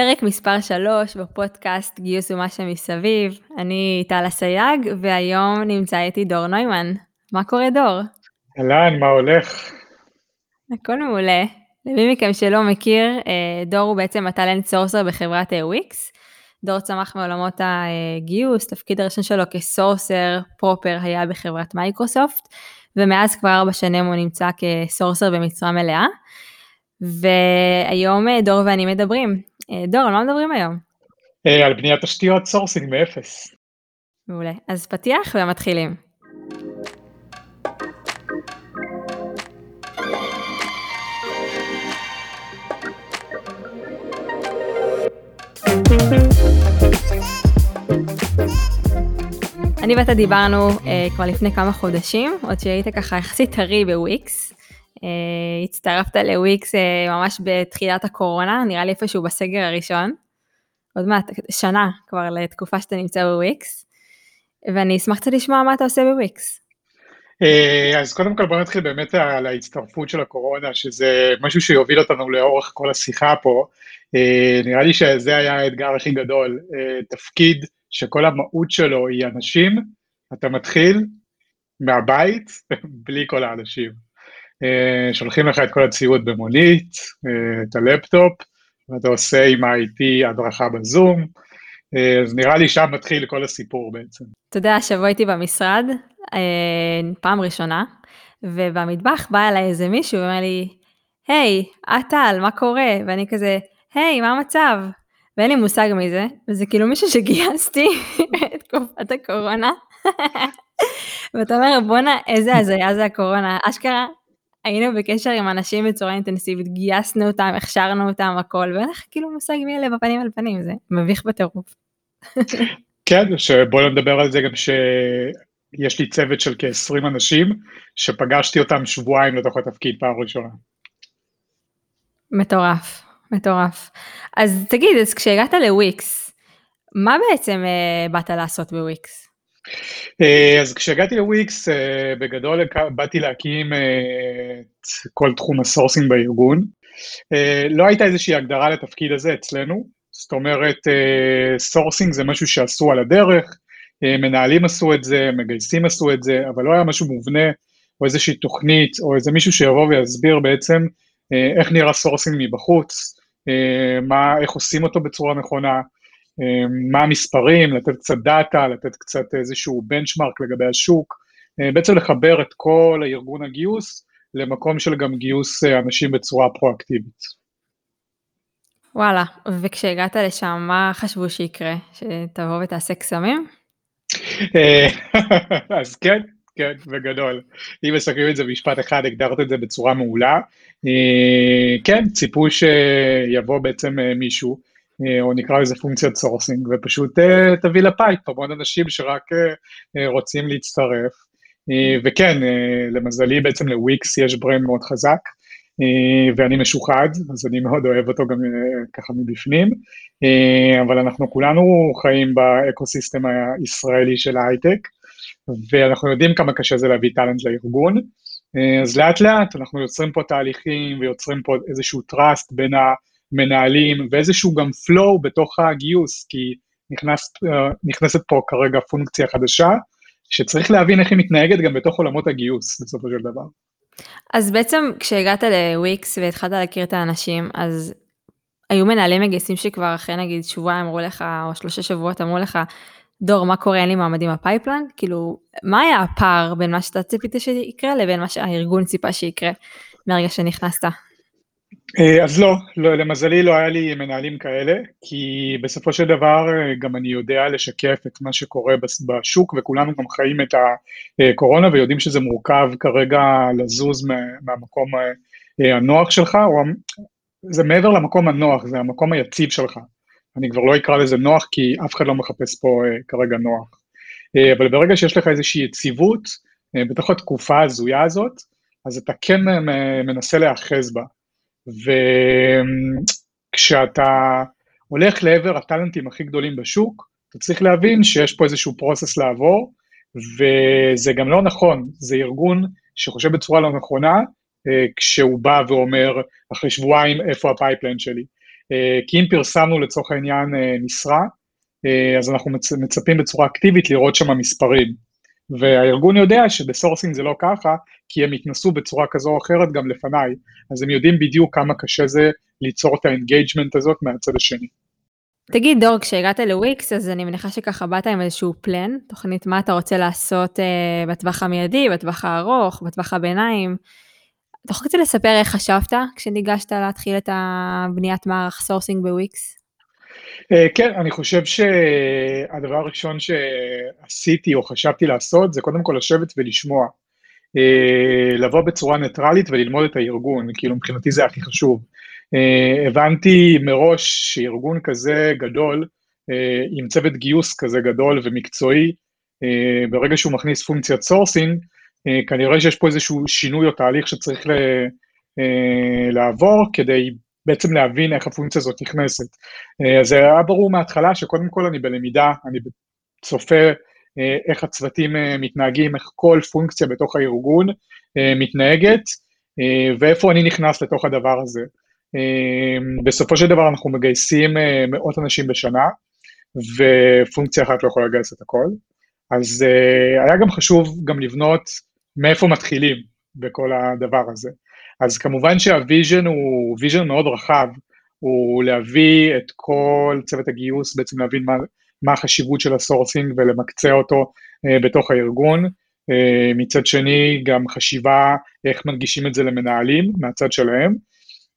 פרק מספר 3 בפודקאסט גיוס ומה שמסביב. אני טל אסייג, והיום נמצא איתי דור נוימן. מה קורה דור? אהלן, מה הולך? הכל מעולה. למי מכם שלא מכיר, אה, דור הוא בעצם ה talent sourcer בחברת וויקס. דור צמח מעולמות הגיוס, תפקיד הראשון שלו כ sourcer proper היה בחברת מייקרוסופט, ומאז כבר ארבע שנים הוא נמצא כ sourcer במשרה מלאה. והיום אה, דור ואני מדברים. אה, דור, על מה מדברים היום? אה, על בניית תשתיות sourcing מאפס. מעולה. אז פתיח ומתחילים. אני ואתה דיברנו אה, כבר לפני כמה חודשים, עוד שהיית ככה יחסית טרי בוויקס. אה, הצטרפת לוויקס אה, ממש בתחילת הקורונה, נראה לי איפשהו בסגר הראשון. עוד מעט, שנה כבר לתקופה שאתה נמצא בוויקס. ואני אשמח קצת לשמוע מה אתה עושה בוויקס. אה, אז קודם כל בוא נתחיל באמת על ההצטרפות של הקורונה, שזה משהו שיוביל אותנו לאורך כל השיחה פה. נראה לי שזה היה האתגר הכי גדול. תפקיד שכל המהות שלו היא אנשים, אתה מתחיל מהבית בלי כל האנשים. אה, שולחים לך את כל הציוד במונית, אה, את הלפטופ, ואתה עושה עם ה-IT הדרכה בזום, אה, אז נראה לי שם מתחיל כל הסיפור בעצם. אתה יודע, השבוע הייתי במשרד, פעם ראשונה, ובמטבח בא אליי איזה מישהו, ואומר לי, היי, את טל, מה קורה? ואני כזה, היי, מה המצב? ואין לי מושג מי זה, וזה כאילו מישהו שגייסתי את תקופת הקורונה. ואתה אומר, בואנה, איזה הזיה זה הקורונה. אשכרה, היינו בקשר עם אנשים בצורה אינטנסיבית, גייסנו אותם, הכשרנו אותם, הכל, ואין לך כאילו מושג מי אלה בפנים על פנים, זה מביך בטירוף. כן, שבוא נדבר על זה גם שיש לי צוות של כ-20 אנשים, שפגשתי אותם שבועיים לתוך התפקיד פעם ראשונה. מטורף, מטורף. אז תגיד, אז כשהגעת לוויקס, מה בעצם אה, באת לעשות בוויקס? אה, אז כשהגעתי לוויקס, אה, בגדול באתי להקים אה, את כל תחום ה sourcing בארגון. לא הייתה איזושהי הגדרה לתפקיד הזה אצלנו, זאת אומרת, sourcing זה משהו שעשו על הדרך, מנהלים עשו את זה, מגייסים עשו את זה, אבל לא היה משהו מובנה, או איזושהי תוכנית, או איזה מישהו שיבוא ויסביר בעצם איך נראה sourcing מבחוץ, מה, איך עושים אותו בצורה נכונה, מה המספרים, לתת קצת דאטה, לתת קצת איזשהו benchmark לגבי השוק, אה, בעצם לחבר את כל הארגון הגיוס למקום של גם גיוס אה, אנשים בצורה פרואקטיבית. וואלה, וכשהגעת לשם, מה חשבו שיקרה? שתבוא ותעשה קסמים? אה, אז כן, כן, בגדול. אם מסכמים את זה במשפט אחד, הגדרת את זה בצורה מעולה. כן, ציפו שיבוא בעצם מישהו אה, או נקרא לזה פונקציית sourcing, ופשוט אה, תביא ל pipe המון אנשים שרק אה, רוצים להצטרף. וכן, למזלי בעצם לוויקס יש brand מאוד חזק, ואני משוחד, אז אני מאוד אוהב אותו גם ככה מבפנים, אבל אנחנו כולנו חיים באקוסיסטם הישראלי של ההייטק, ואנחנו יודעים כמה קשה זה להביא טאלנט לארגון, אז לאט לאט אנחנו יוצרים פה תהליכים ויוצרים פה איזשהו trust בין ה... מנהלים, ואיזשהו גם flow בתוך הגיוס, כי נכנס, אה, נכנסת פה כרגע פונקציה חדשה, שצריך להבין איך היא מתנהגת גם בתוך עולמות הגיוס, בסופו של דבר. אז בעצם כשהגעת לוויקס והתחלת להכיר את האנשים, אז היו מנהלים מגייסים שכבר אחרי נגיד שבועיים אמרו לך, או שלושה שבועות אמרו לך, דור, מה קורה, אין לי מעמדים בפייפלן? כאילו, מה היה הפער בין מה שאתה ציפית שיקרה לבין מה שהארגון ציפה שיקרה מהרגע שנכנסת? אה, אז לא, לא, למזלי לא היה לי מנהלים כאלה, כי בסופו של דבר אה, גם אני יודע לשקף את מה שקורה בשוק, וכולנו גם חיים את הקורונה ויודעים שזה מורכב כרגע לזוז מהמקום אה, הנוח שלך, או זה מעבר למקום הנוח, זה המקום היציב שלך. אני כבר לא אקרא לזה נוח, כי אף אחד לא מחפש פה כרגע נוח. אבל ברגע שיש לך איזושהי יציבות בתוך התקופה ההזויה הזאת, אז אתה כן מנסה להיאחז בה. וכשאתה הולך לעבר הטאלנטים הכי גדולים בשוק, אתה צריך להבין שיש פה איזשהו פרוסס לעבור, וזה גם לא נכון, זה ארגון שחושב בצורה לא נכונה, אה, כשהוא בא ואומר, אחרי שבועיים, איפה ה pipeline שלי. כי אם פרסמנו לצורך העניין משרה, אז אנחנו מצפים בצורה אקטיבית לראות שם מספרים. והארגון יודע שב sourcing זה לא ככה, כי הם התנסו בצורה כזו או אחרת גם לפניי, אז הם יודעים בדיוק כמה קשה זה ליצור את ה engagement הזאת מהצד השני. תגיד דור, כשהגעת לוויקס, אז אני מניחה שככה באת עם איזשהו plan, תוכנית מה אתה רוצה לעשות אה, בטווח המיידי, בטווח הארוך, בטווח הביניים. אתה יכול קצת לספר איך חשבת כשניגשת להתחיל את הבניית מערך סורסינג בוויקס? אה, כן, אני חושב שהדבר הראשון שעשיתי או חשבתי לעשות זה קודם כל לשבת ולשמוע. אה, לבוא בצורה ניטרלית וללמוד את הארגון, כאילו מבחינתי זה הכי חשוב. אה, הבנתי מראש שארגון כזה גדול, עם צוות גיוס כזה גדול ומקצועי, ברגע שהוא מכניס פונקציית סורסינג, כנראה שיש פה איזשהו שינוי או תהליך שצריך לעבור כדי בעצם להבין איך הפונקציה הזאת נכנסת. אז זה היה ברור מההתחלה שקודם כל אני בלמידה, אני צופה איך הצוותים מתנהגים, איך כל פונקציה בתוך הארגון מתנהגת, ואיפה אני נכנס לתוך הדבר הזה. בסופו של דבר אנחנו מגייסים מאות אנשים בשנה, ופונקציה אחת לא יכולה לגייס את הכל. אז היה גם חשוב גם לבנות מאיפה מתחילים בכל הדבר הזה. אז כמובן שהו vision הוא vision מאוד רחב, הוא להביא את כל צוות הגיוס, בעצם להבין מה, מה החשיבות של הסורסינג ולמקצע אותו אה, בתוך הארגון. אה, מצד שני, גם חשיבה איך מנגישים את זה למנהלים מהצד שלהם.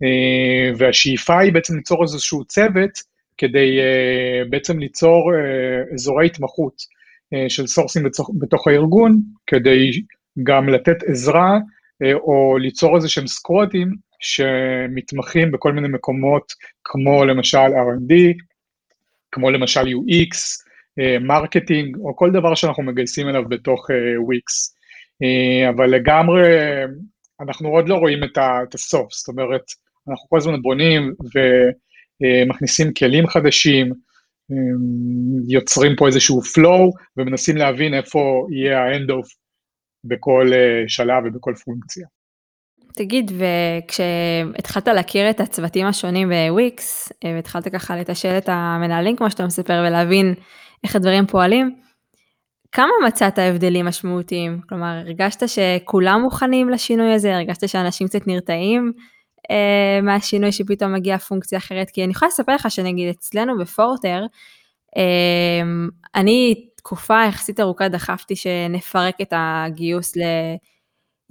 אה, והשאיפה היא בעצם ליצור איזשהו צוות כדי אה, בעצם ליצור אה, אזורי התמחות אה, של סורסינג בתוך, בתוך הארגון, כדי גם לתת עזרה או ליצור איזשהם squad ים שמתמחים בכל מיני מקומות, כמו למשל R&D, כמו למשל UX, marketing, אה, או כל דבר שאנחנו מגייסים אליו בתוך. אה, אבל לגמרי, אנחנו עוד לא רואים את הסוף, זאת אומרת, אנחנו כל הזמן בונים ומכניסים כלים חדשים, יוצרים פה איזשהו flow ומנסים להבין איפה יהיה ה-handoff בכל אה, שלב ובכל פונקציה. תגיד, וכשהתחלת להכיר את הצוותים השונים בוויקס, אה, והתחלת ככה לתשאל את המנהלים, כמו שאתה מספר, ולהבין איך הדברים פועלים, כמה מצאת הבדלים משמעותיים? כלומר, הרגשת שכולם מוכנים לשינוי הזה? הרגשת שאנשים קצת נרתעים אה, מהשינוי שפתאום מגיעה פונקציה אחרת? כי אני יכולה לספר לך שנגיד אצלנו בפורטר, אה, אני תקופה יחסית ארוכה דחפתי שנפרק את הגיוס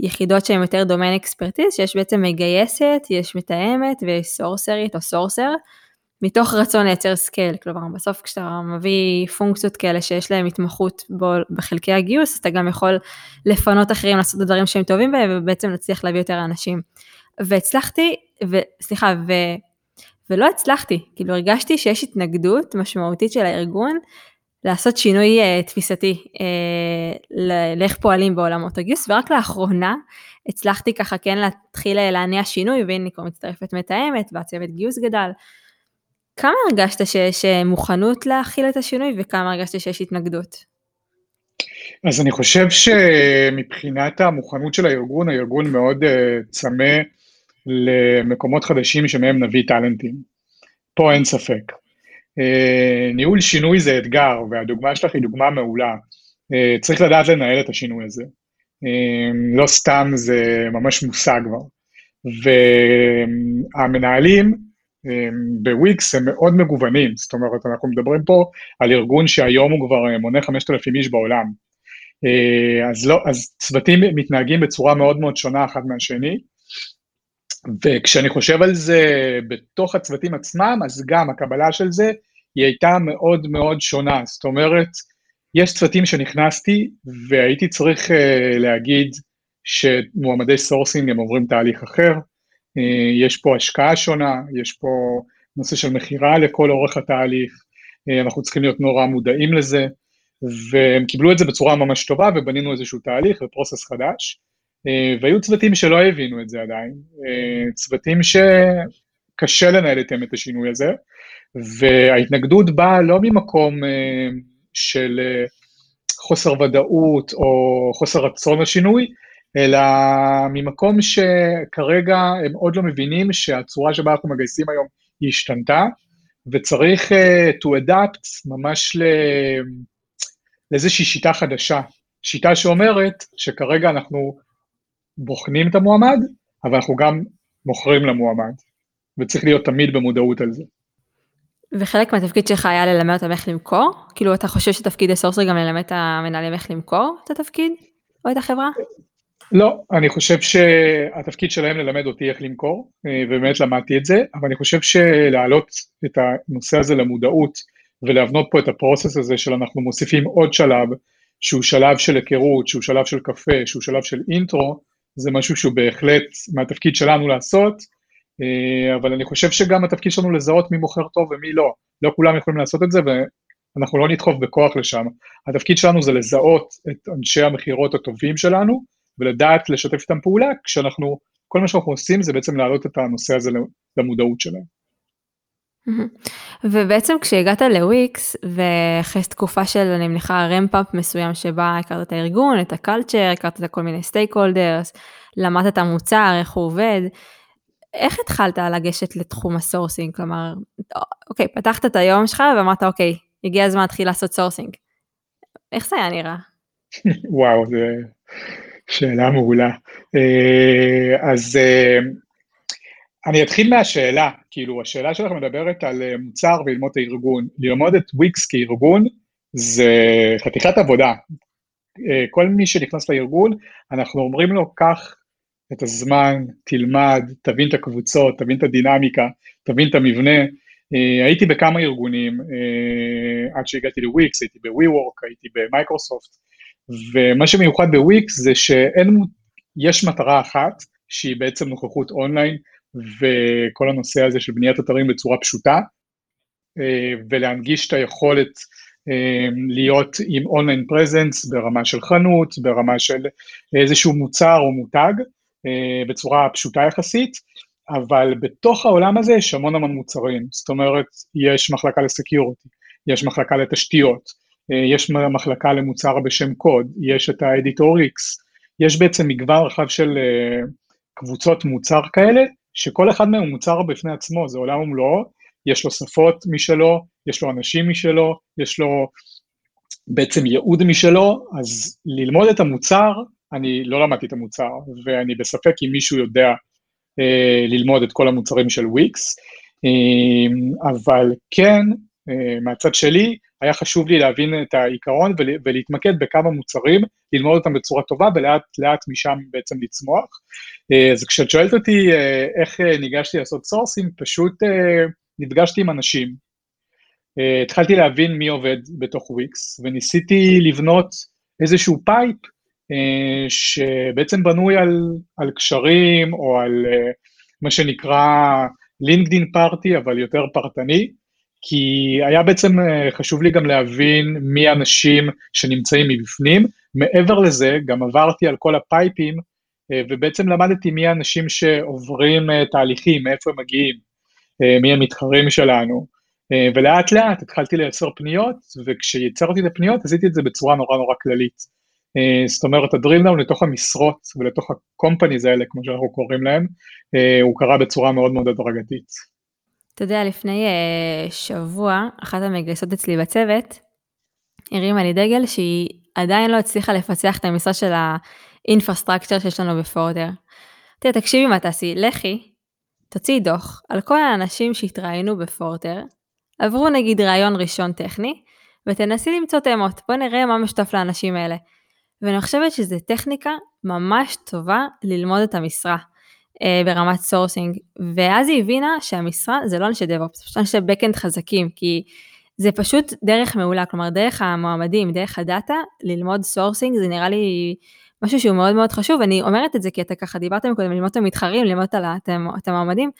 ליחידות שהן יותר דומיין אקספרטיז, שיש בעצם מגייסת, יש מתאמת ויש סורסרית או סורסר, מתוך רצון לייצר scale, כלומר בסוף כשאתה מביא פונקציות כאלה שיש להם התמחות בו, בחלקי הגיוס, אתה גם יכול לפנות אחרים לעשות את הדברים שהם טובים בהם ובעצם להצליח להביא יותר אנשים. והצלחתי, וסליחה, ו... ולא הצלחתי, כאילו הרגשתי שיש התנגדות משמעותית של הארגון לעשות שינוי אה, תפיסתי אה, לאיך פועלים בעולמות הגיוס, ורק לאחרונה הצלחתי ככה כן להתחיל אה, להניע שינוי, והנה כבר מצטרפת מתאמת, והצוות גיוס גדל. כמה הרגשת שיש מוכנות להכיל את השינוי, וכמה הרגשת שיש התנגדות? אז אני חושב שמבחינת המוכנות של הארגון, הארגון מאוד uh, צמא למקומות חדשים שמהם נביא טאלנטים. פה אין ספק. אה, ניהול שינוי זה אתגר, והדוגמה שלך היא דוגמה מעולה. אה, צריך לדעת לנהל את השינוי הזה. אה, לא סתם זה ממש מושג כבר. והמנהלים בוויקס הם מאוד מגוונים, זאת אומרת, אנחנו מדברים פה על ארגון שהיום הוא כבר מונה 5,000 איש בעולם. אז, לא, אז צוותים מתנהגים בצורה מאוד מאוד שונה אחד מהשני, וכשאני חושב על זה בתוך הצוותים עצמם, אז גם הקבלה של זה היא הייתה מאוד מאוד שונה. זאת אומרת, יש צוותים שנכנסתי והייתי צריך uh, להגיד שמועמדי סורסינג הם עוברים תהליך אחר, אה, יש פה השקעה שונה, יש פה נושא של מכירה לכל אורך התהליך, אה, אנחנו צריכים להיות נורא מודעים לזה, והם קיבלו את זה בצורה ממש טובה ובנינו איזשהו תהליך ו process חדש. אה, והיו צוותים שלא הבינו את זה עדיין, אה, צוותים שקשה לנהל איתם את השינוי הזה, וההתנגדות באה לא ממקום אה, של חוסר ודאות או חוסר רצון לשינוי, אלא ממקום שכרגע הם עוד לא מבינים שהצורה שבה אנחנו מגייסים היום היא השתנתה, וצריך to adapt ממש. לאיזושהי שיטה חדשה, שיטה שאומרת שכרגע אנחנו בוחנים את המועמד, אבל אנחנו גם מוכרים למועמד, וצריך להיות תמיד במודעות על זה. וחלק מהתפקיד שלך היה ללמד אותם איך למכור? כאילו אתה חושב שתפקיד הסורסר גם ללמד את המנהלים איך למכור את התפקיד או את החברה? לא, אני חושב שהתפקיד שלהם ללמד אותי איך למכור, אה, ובאמת למדתי את זה, אבל אני חושב שלהעלות את הנושא הזה למודעות ולהבנות פה את הפרוסס הזה של אנחנו מוסיפים עוד שלב, שהוא שלב של היכרות, שהוא שלב של קפה, שהוא שלב של אינטרו, זה משהו שהוא בהחלט מהתפקיד שלנו לעשות, אה, אבל אני חושב שגם התפקיד שלנו לזהות מי מוכר טוב ומי לא. לא כולם יכולים לעשות את זה, ואנחנו לא נדחוף בכוח לשם. התפקיד שלנו זה לזהות את אנשי המכירות הטובים שלנו, ולדעת לשתף איתם פעולה, כשאנחנו, כל מה שאנחנו עושים זה בעצם להעלות את הנושא הזה למודעות שלהם. ובעצם כשהגעת לוויקס, ואחרי תקופה של, אני מניחה, ramp-up מסוים שבה הכרת את הארגון, את ה culture, הכרת את כל מיני stakeholders, למדת את המוצר, איך הוא עובד, איך התחלת לגשת לתחום הסורסינג? כלומר, אוקיי, פתחת את היום שלך ואמרת, אוקיי, הגיע הזמן להתחיל לעשות סורסינג. איך זה היה נראה? וואו, זו שאלה מעולה. אה, אז אה, אני אתחיל מהשאלה, כאילו, השאלה שלך מדברת על אה, מוצר וללמוד את הארגון. ללמוד את וויקס כארגון זה חתיכת עבודה. כל מי שנכנס לארגון, אנחנו אומרים לו, קח את הזמן, תלמד, תבין את הקבוצות, תבין את הדינמיקה, תבין את המבנה. אה, הייתי בכמה ארגונים, עד שהגעתי לוויקס, הייתי ב-WeWork, הייתי במייקרוסופט, ומה שמיוחד בוויקס זה שאין, יש מטרה אחת, שהיא בעצם נוכחות אונליין, וכל הנושא הזה של בניית אתרים בצורה פשוטה, uh, ולהנגיש את היכולת להיות עם אונליין פרזנס ברמה של חנות, ברמה של איזשהו מוצר או מותג, אה, בצורה פשוטה יחסית, אבל בתוך העולם הזה יש המון המון מוצרים, זאת אומרת, יש מחלקה לסקיורטי, יש מחלקה לתשתיות, אה, יש מחלקה למוצר בשם קוד, יש את האדיטור X, יש בעצם מגוון רחב של אה, קבוצות מוצר כאלה, שכל אחד מהם הוא מוצר בפני עצמו, זה עולם ומלואו, יש לו שפות משלו, יש לו אנשים משלו, יש לו בעצם ייעוד משלו, אז ללמוד את המוצר אני לא למדתי את המוצר, ואני בספק אם מישהו יודע אה, ללמוד את כל המוצרים של וויקס, אה, אבל כן, אה, מהצד שלי, היה חשוב לי להבין את העיקרון ול, ולהתמקד בכמה מוצרים, ללמוד אותם בצורה טובה ולאט לאט משם בעצם לצמוח. אה, אז כשאת שואלת אותי אה, איך אה, ניגשתי לעשות סורסינג, פשוט נפגשתי עם אנשים. התחלתי להבין מי עובד בתוך וויקס, וניסיתי לבנות איזשהו pipe שבעצם בנוי על, על קשרים או על מה שנקרא לינקדין party, אבל יותר פרטני, כי היה בעצם אה, חשוב לי גם להבין מי האנשים שנמצאים מבפנים. מעבר לזה, גם עברתי על כל ה pipe ים, ובעצם למדתי מי האנשים שעוברים תהליכים, מאיפה הם מגיעים, מי המתחרים שלנו. ולאט לאט התחלתי לייצר פניות, וכשיצרתי את הפניות עשיתי את זה בצורה נורא נורא כללית. אה, זאת אומרת, ה drill down לתוך המשרות ולתוך ה companies האלה, כמו שאנחנו קוראים להם, אה, הוא קרה בצורה מאוד מאוד הדרגתית. אתה יודע, לפני אה, שבוע, אחת המגייסות אצלי בצוות, הרימה לי דגל שהיא עדיין לא הצליחה לפצח את המשרה של ה infrastructure שיש לנו ב Forter. תראה, תקשיבי מה תעשי, לכי, תוציאי דוח על כל האנשים שהתראיינו ב Forter, עברו נגיד ראיון ראשון טכני, ותנסי למצוא התאמות, בוא נראה מה משותף לאנשים האלה. ואני חושבת שזו טכניקה ממש טובה ללמוד את המשרה ברמת sourcing. ואז היא הבינה שהמשרה זה לא אנשי DevOps, זה פשוט אנשי backend חזקים, כי זה פשוט דרך מעולה, כלומר דרך המועמדים, דרך ה data, ללמוד sourcing זה נראה לי משהו שהוא מאוד מאוד חשוב, אני אומרת את זה כי אתה ככה דיברת קודם, ללמוד את המתחרים, ללמוד את המועמדים.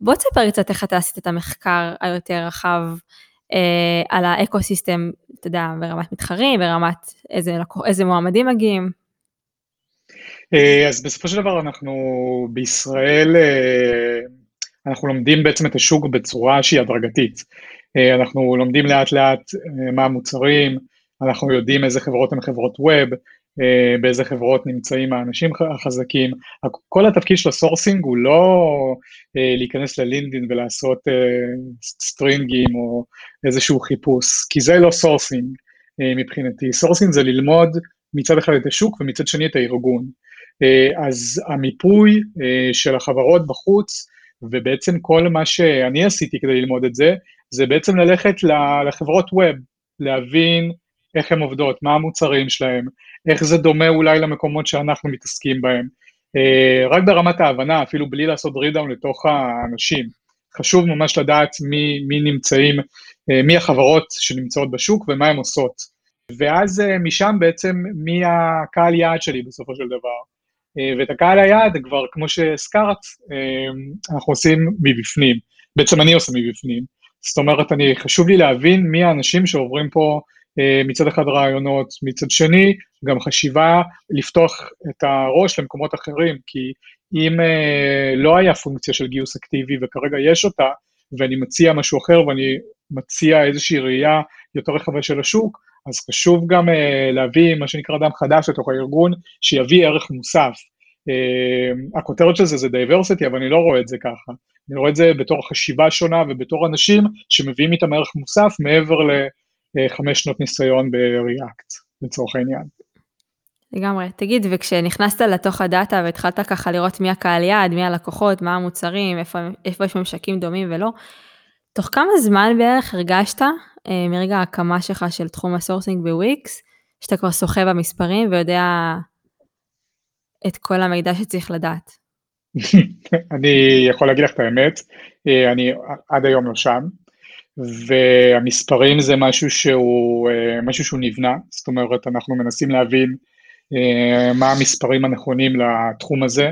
בוא תספר קצת איך אתה עשית את המחקר היותר רחב אה, על ה ecosystem, אתה יודע, ברמת מתחרים, ברמת איזה, איזה מועמדים מגיעים. אה, אז בסופו של דבר אנחנו בישראל, אה, אנחנו לומדים בעצם את השוק בצורה שהיא הדרגתית. אנחנו לומדים לאט לאט מה המוצרים, אנחנו יודעים איזה חברות הן חברות web, באיזה חברות נמצאים האנשים החזקים. כל התפקיד של ה sourcing הוא לא להיכנס ל LinkedIn ולעשות סטרינגים או איזשהו חיפוש, כי זה לא sourcing מבחינתי. sourcing זה ללמוד מצד אחד את השוק ומצד שני את הארגון. אז המיפוי של החברות בחוץ, ובעצם כל מה שאני עשיתי כדי ללמוד את זה, זה בעצם ללכת לחברות ווב, להבין איך הן עובדות, מה המוצרים שלהם, איך זה דומה אולי למקומות שאנחנו מתעסקים בהם. רק ברמת ההבנה, אפילו בלי לעשות רידאון לתוך האנשים. חשוב ממש לדעת מי, מי נמצאים, מי החברות שנמצאות בשוק ומה הן עושות. ואז משם בעצם מי הקהל יעד שלי בסופו של דבר. ואת הקהל היעד כבר, כמו שהזכרת, אנחנו עושים מבפנים. בעצם אני עושה מבפנים. זאת אומרת, אני, חשוב לי להבין מי האנשים שעוברים פה מצד אחד רעיונות, מצד שני, גם חשיבה לפתוח את הראש למקומות אחרים, כי אם לא היה פונקציה של גיוס אקטיבי וכרגע יש אותה, ואני מציע משהו אחר ואני מציע איזושהי ראייה יותר רחבה של השוק, אז חשוב גם אה, להביא מה שנקרא אדם חדש לתוך הארגון, שיביא ערך מוסף. אה, הכותרת של זה זה diversity, אבל אני לא רואה את זה ככה. אני רואה את זה בתור חשיבה שונה ובתור אנשים שמביאים איתם ערך מוסף מעבר לחמש שנות ניסיון ב-React, לצורך העניין. לגמרי. תגיד, וכשנכנסת לתוך ה data והתחלת ככה לראות מי הקהל יעד, מי הלקוחות, מה המוצרים, איפה, איפה יש ממשקים דומים ולא, תוך כמה זמן בערך הרגשת, מרגע ההקמה שלך של תחום ה sourcing ב Wix, שאתה כבר שוחה במספרים ויודע את כל המידע שצריך לדעת? אני יכול להגיד לך את האמת, אה, אני עד היום לא שם, והמספרים זה משהו שהוא, אה, משהו שהוא נבנה, זאת אומרת, אנחנו מנסים להבין מה המספרים הנכונים לתחום הזה,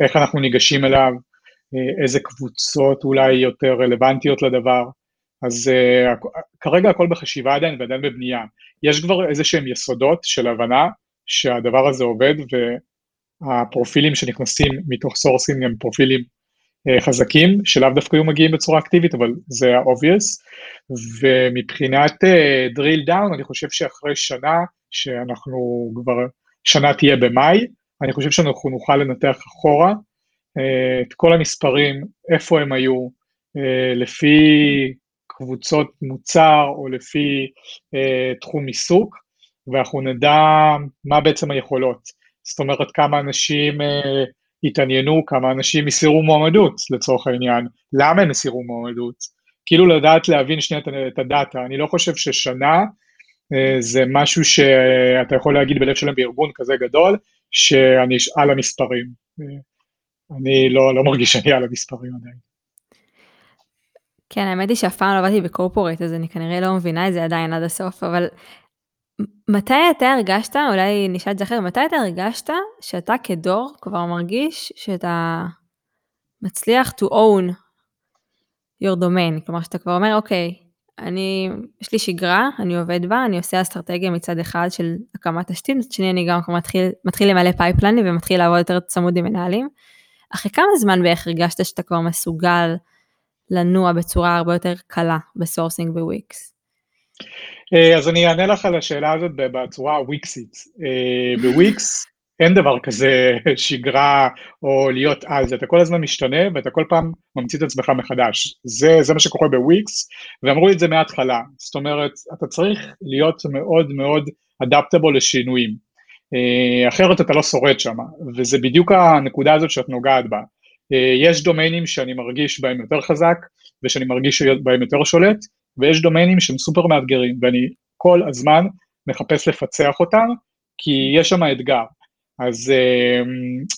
איך אנחנו ניגשים אליו, איזה קבוצות אולי יותר רלוונטיות לדבר. אז אה, כרגע הכל בחשיבה עדיין ועדיין בבנייה. יש כבר איזה שהם יסודות של הבנה שהדבר הזה עובד, והפרופילים שנכנסים מתוך sourcing הם פרופילים אה, חזקים, שלאו דווקא היו מגיעים בצורה אקטיבית, אבל זה ה-obvious. ומבחינת אה, drill down, אני חושב שאחרי שנה, שאנחנו כבר, שנה תהיה במאי, אני חושב שאנחנו נוכל לנתח אחורה uh, את כל המספרים, איפה הם היו, uh, לפי קבוצות מוצר או לפי אה, תחום עיסוק, ואנחנו נדע מה בעצם היכולות. זאת אומרת, כמה אנשים אה, התעניינו, כמה אנשים הסירו מועמדות לצורך העניין, למה הם הסירו מועמדות. כאילו לדעת להבין שנייה את הדאטה. אני לא חושב ששנה אה, זה משהו שאתה יכול להגיד בלב שלם בארגון כזה גדול, שאני על המספרים. אה, אני לא, לא מרגיש שאני על המספרים עדיין. כן, האמת היא שאף פעם לא עבדתי בקורפורט, אז אני כנראה לא מבינה את זה עדיין עד הסוף, אבל מתי אתה הרגשת, אולי נשאל את זה אחרת, מתי אתה הרגשת שאתה כדור כבר מרגיש שאתה מצליח to own your domain, כלומר שאתה כבר אומר, אוקיי, אני, יש לי שגרה, אני עובד בה, אני עושה אסטרטגיה מצד אחד של הקמת תשתית, מצד שני אני גם מתחיל, מתחיל למלא פייפלנים ומתחיל לעבוד יותר צמוד עם מנהלים. אחרי כמה זמן בערך הרגשת שאתה כבר מסוגל לנוע בצורה הרבה יותר קלה ב sourcing ב Wix? אה, אז אני אענה לך על השאלה הזאת בצורה הוויקסית. אה, בוויקס אין דבר כזה שגרה או להיות על זה, אתה כל הזמן משתנה ואתה כל פעם ממציא את עצמך מחדש. זה, זה מה שקורה בוויקס, ואמרו לי את זה מההתחלה. זאת אומרת, אתה צריך להיות מאוד מאוד אדפטבול לשינויים. אה, אחרת אתה לא שורד שם, וזה בדיוק הנקודה הזאת שאת נוגעת בה. אה, יש דומיינים שאני מרגיש בהם יותר חזק, ושאני מרגיש בהם יותר שולט, ויש דומיינים שהם סופר מאתגרים, ואני כל הזמן מחפש לפצח אותם, כי יש שם אתגר. אז אה,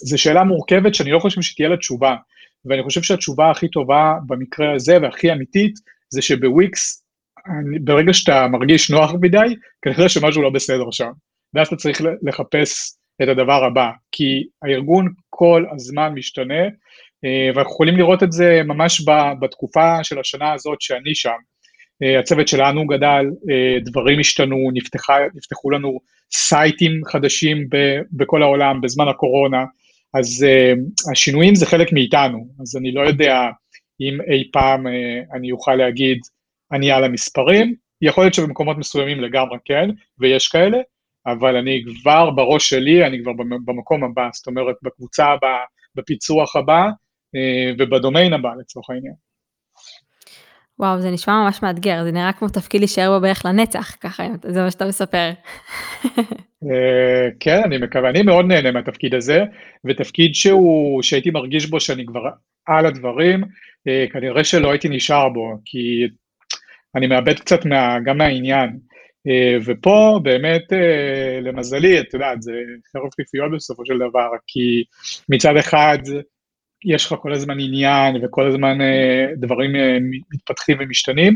זו שאלה מורכבת שאני לא חושב שתהיה לה תשובה, ואני חושב שהתשובה הכי טובה במקרה הזה והכי אמיתית, זה שבוויקס, ברגע שאתה מרגיש נוח מדי, כנראה שמשהו לא בסדר שם. ואז אתה צריך לחפש את הדבר הבא, כי הארגון כל הזמן משתנה, אה, ואנחנו יכולים לראות את זה ממש בתקופה של השנה הזאת שאני שם. אה, הצוות שלנו גדל, אה, דברים השתנו, נפתחה, נפתחו לנו סייטים חדשים בכל העולם בזמן הקורונה, אז השינויים זה חלק מאיתנו, אז אני לא יודע אם אי פעם אני אוכל להגיד, אני על המספרים, יכול להיות שבמקומות מסוימים לגמרי כן, ויש כאלה, אבל אני כבר בראש שלי, אני כבר במקום הבא, זאת אומרת, בקבוצה הבאה, בפיצוח הבא ובדומיין הבא לצורך העניין. וואו, זה נשמע ממש מאתגר, זה נראה כמו תפקיד להישאר בו בערך לנצח, ככה, זה מה שאתה מספר. כן, אני מקווה, אני מאוד נהנה מהתפקיד הזה, ותפקיד שהוא, שהייתי מרגיש בו שאני כבר על הדברים, כנראה שלא הייתי נשאר בו, כי אני מאבד קצת מה, גם מהעניין. ופה באמת, למזלי, את יודעת, זה חרב פיפיות בסופו של דבר, כי מצד אחד, יש לך כל הזמן עניין וכל הזמן אה, דברים אה, מתפתחים ומשתנים,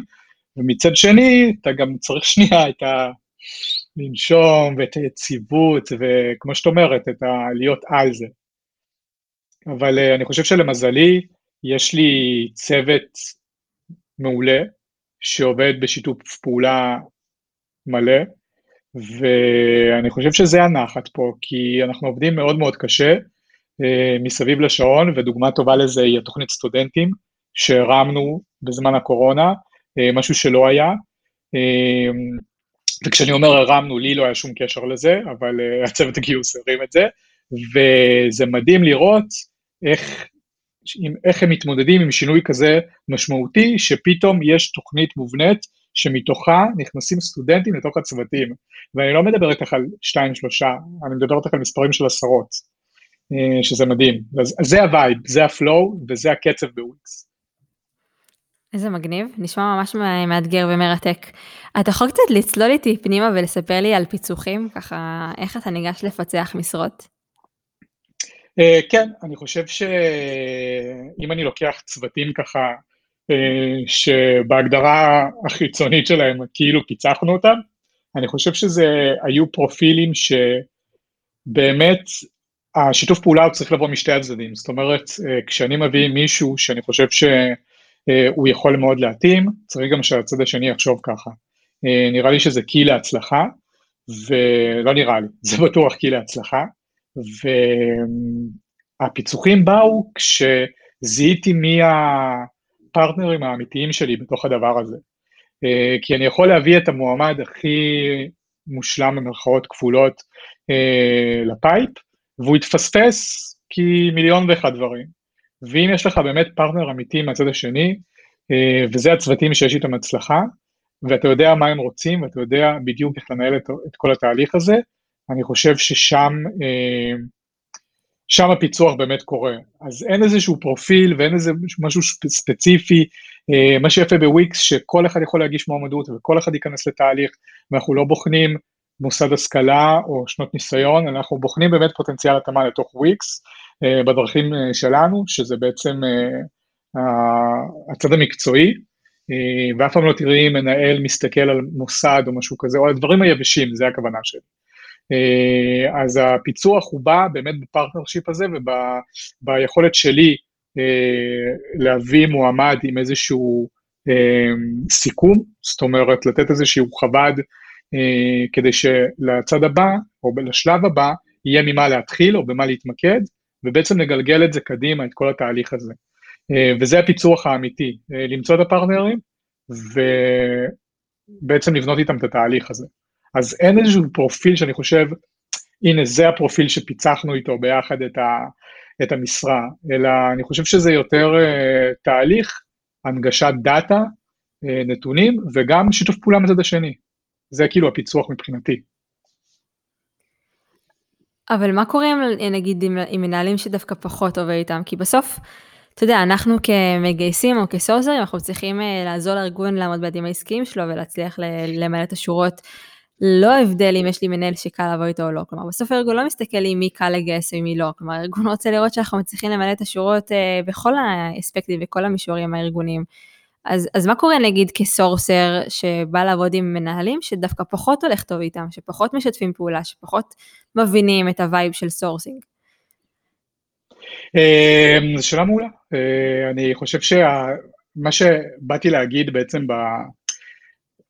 ומצד שני, אתה גם צריך שנייה את ה... לנשום ואת היציבות, וכמו שאת אומרת, את ה... להיות על זה. אבל אה, אני חושב שלמזלי, יש לי צוות מעולה, שעובד בשיתוף פעולה מלא, ואני חושב שזה הנחת פה, כי אנחנו עובדים מאוד מאוד קשה, אה, מסביב לשעון, ודוגמה טובה לזה היא התוכנית סטודנטים, שהרמנו בזמן הקורונה, אה, משהו שלא היה. אה, וכשאני אומר הרמנו, לי לא היה שום קשר לזה, אבל הצוות הגיוס הרים את זה, וזה מדהים לראות איך, איך הם מתמודדים עם שינוי כזה משמעותי, שפתאום יש תוכנית מובנית שמתוכה נכנסים סטודנטים לתוך הצוותים. ואני לא מדבר איתך על שתיים, שלושה, אני מדבר איתך על מספרים של עשרות. אה, שזה מדהים. אז זה ה vibe, זה ה flow וזה הקצב בוויקס. איזה מגניב, נשמע ממש מאתגר ומרתק. אתה יכול קצת לצלול איתי פנימה ולספר לי על פיצוחים, ככה איך אתה ניגש לפצח משרות? Uh, כן, אני חושב שאם אני לוקח צוותים ככה, שבהגדרה החיצונית שלהם כאילו פיצחנו אותם, אני חושב שזה היו פרופילים שבאמת השיתוף פעולה הוא צריך לבוא משתי הצדדים, זאת אומרת, אה, כשאני מביא מישהו שאני חושב שהוא יכול מאוד להתאים, צריך גם שהצד השני יחשוב ככה. אה, נראה לי שזה קי להצלחה, ולא נראה לי, זה בטוח קי להצלחה, והפיצוחים באו כשזיהיתי מי הפרטנרים האמיתיים שלי בתוך הדבר הזה. אה, כי אני יכול להביא את המועמד הכי מושלם במרכאות כפולות לפייפ, והוא יתפספס כי מיליון ואחד דברים. ואם יש לך באמת פרטנר אמיתי מהצד השני, אה, וזה הצוותים שיש איתם הצלחה, ואתה יודע מה הם רוצים, ואתה יודע בדיוק איך לנהל את, את כל התהליך הזה, אני חושב ששם אה, שם הפיצוח באמת קורה. אז אין איזשהו פרופיל ואין איזה משהו ספציפי. אה, מה שיפה בוויקס, שכל אחד יכול להגיש מועמדות וכל אחד ייכנס לתהליך, ואנחנו לא בוחנים מוסד השכלה או שנות ניסיון, אנחנו בוחנים באמת פוטנציאל התאמה לתוך וויקס uh, בדרכים uh, שלנו, שזה בעצם הצד המקצועי, ואף פעם לא תראי מנהל מסתכל על מוסד או משהו כזה, או על דברים היבשים, זה הכוונה שלי. אה, אז הפיצוח הוא בא באמת ב partnership הזה וביכולת שלי אה, להביא מועמד עם איזשהו אה, סיכום, זאת אומרת, לתת איזשהו חב"ד אה, כדי שלצד הבא, או לשלב הבא, יהיה ממה להתחיל או במה להתמקד, ובעצם לגלגל את זה קדימה, את כל התהליך הזה. אה, וזה הפיצוח האמיתי, אה, למצוא את הפרטנרים, ובעצם לבנות איתם את התהליך הזה. אז אין איזשהו פרופיל שאני חושב, הנה זה הפרופיל שפיצחנו איתו ביחד את, ה, את המשרה, אלא אני חושב שזה יותר uh, תהליך, הנגשת דאטה, uh, נתונים, וגם שיתוף פעולה מצד השני. זה כאילו הפיצוח מבחינתי. אבל מה קורה עם, נגיד עם, עם מנהלים שדווקא פחות עובד איתם? כי בסוף, אתה יודע, אנחנו כמגייסים או כסורסרים, אנחנו צריכים uh, לעזור לארגון לעמוד ביעדים העסקיים שלו ולהצליח למלא את השורות. לא הבדל אם יש לי מנהל שקל לעבוד איתו או לא, כלומר בסוף הארגון לא מסתכל עם מי קל לגייס ומי לא, כלומר הארגון רוצה לראות שאנחנו מצליחים למלא את השורות uh, בכל האספקטים וכל המישורים הארגוניים. אז, אז מה קורה נגיד כסורסר שבא לעבוד עם מנהלים שדווקא פחות הולך טוב איתם, שפחות משתפים פעולה, שפחות מבינים את ה vibe של sourcing? אמ, זו שאלה מעולה. אה, אני חושב שמה שבאתי להגיד בעצם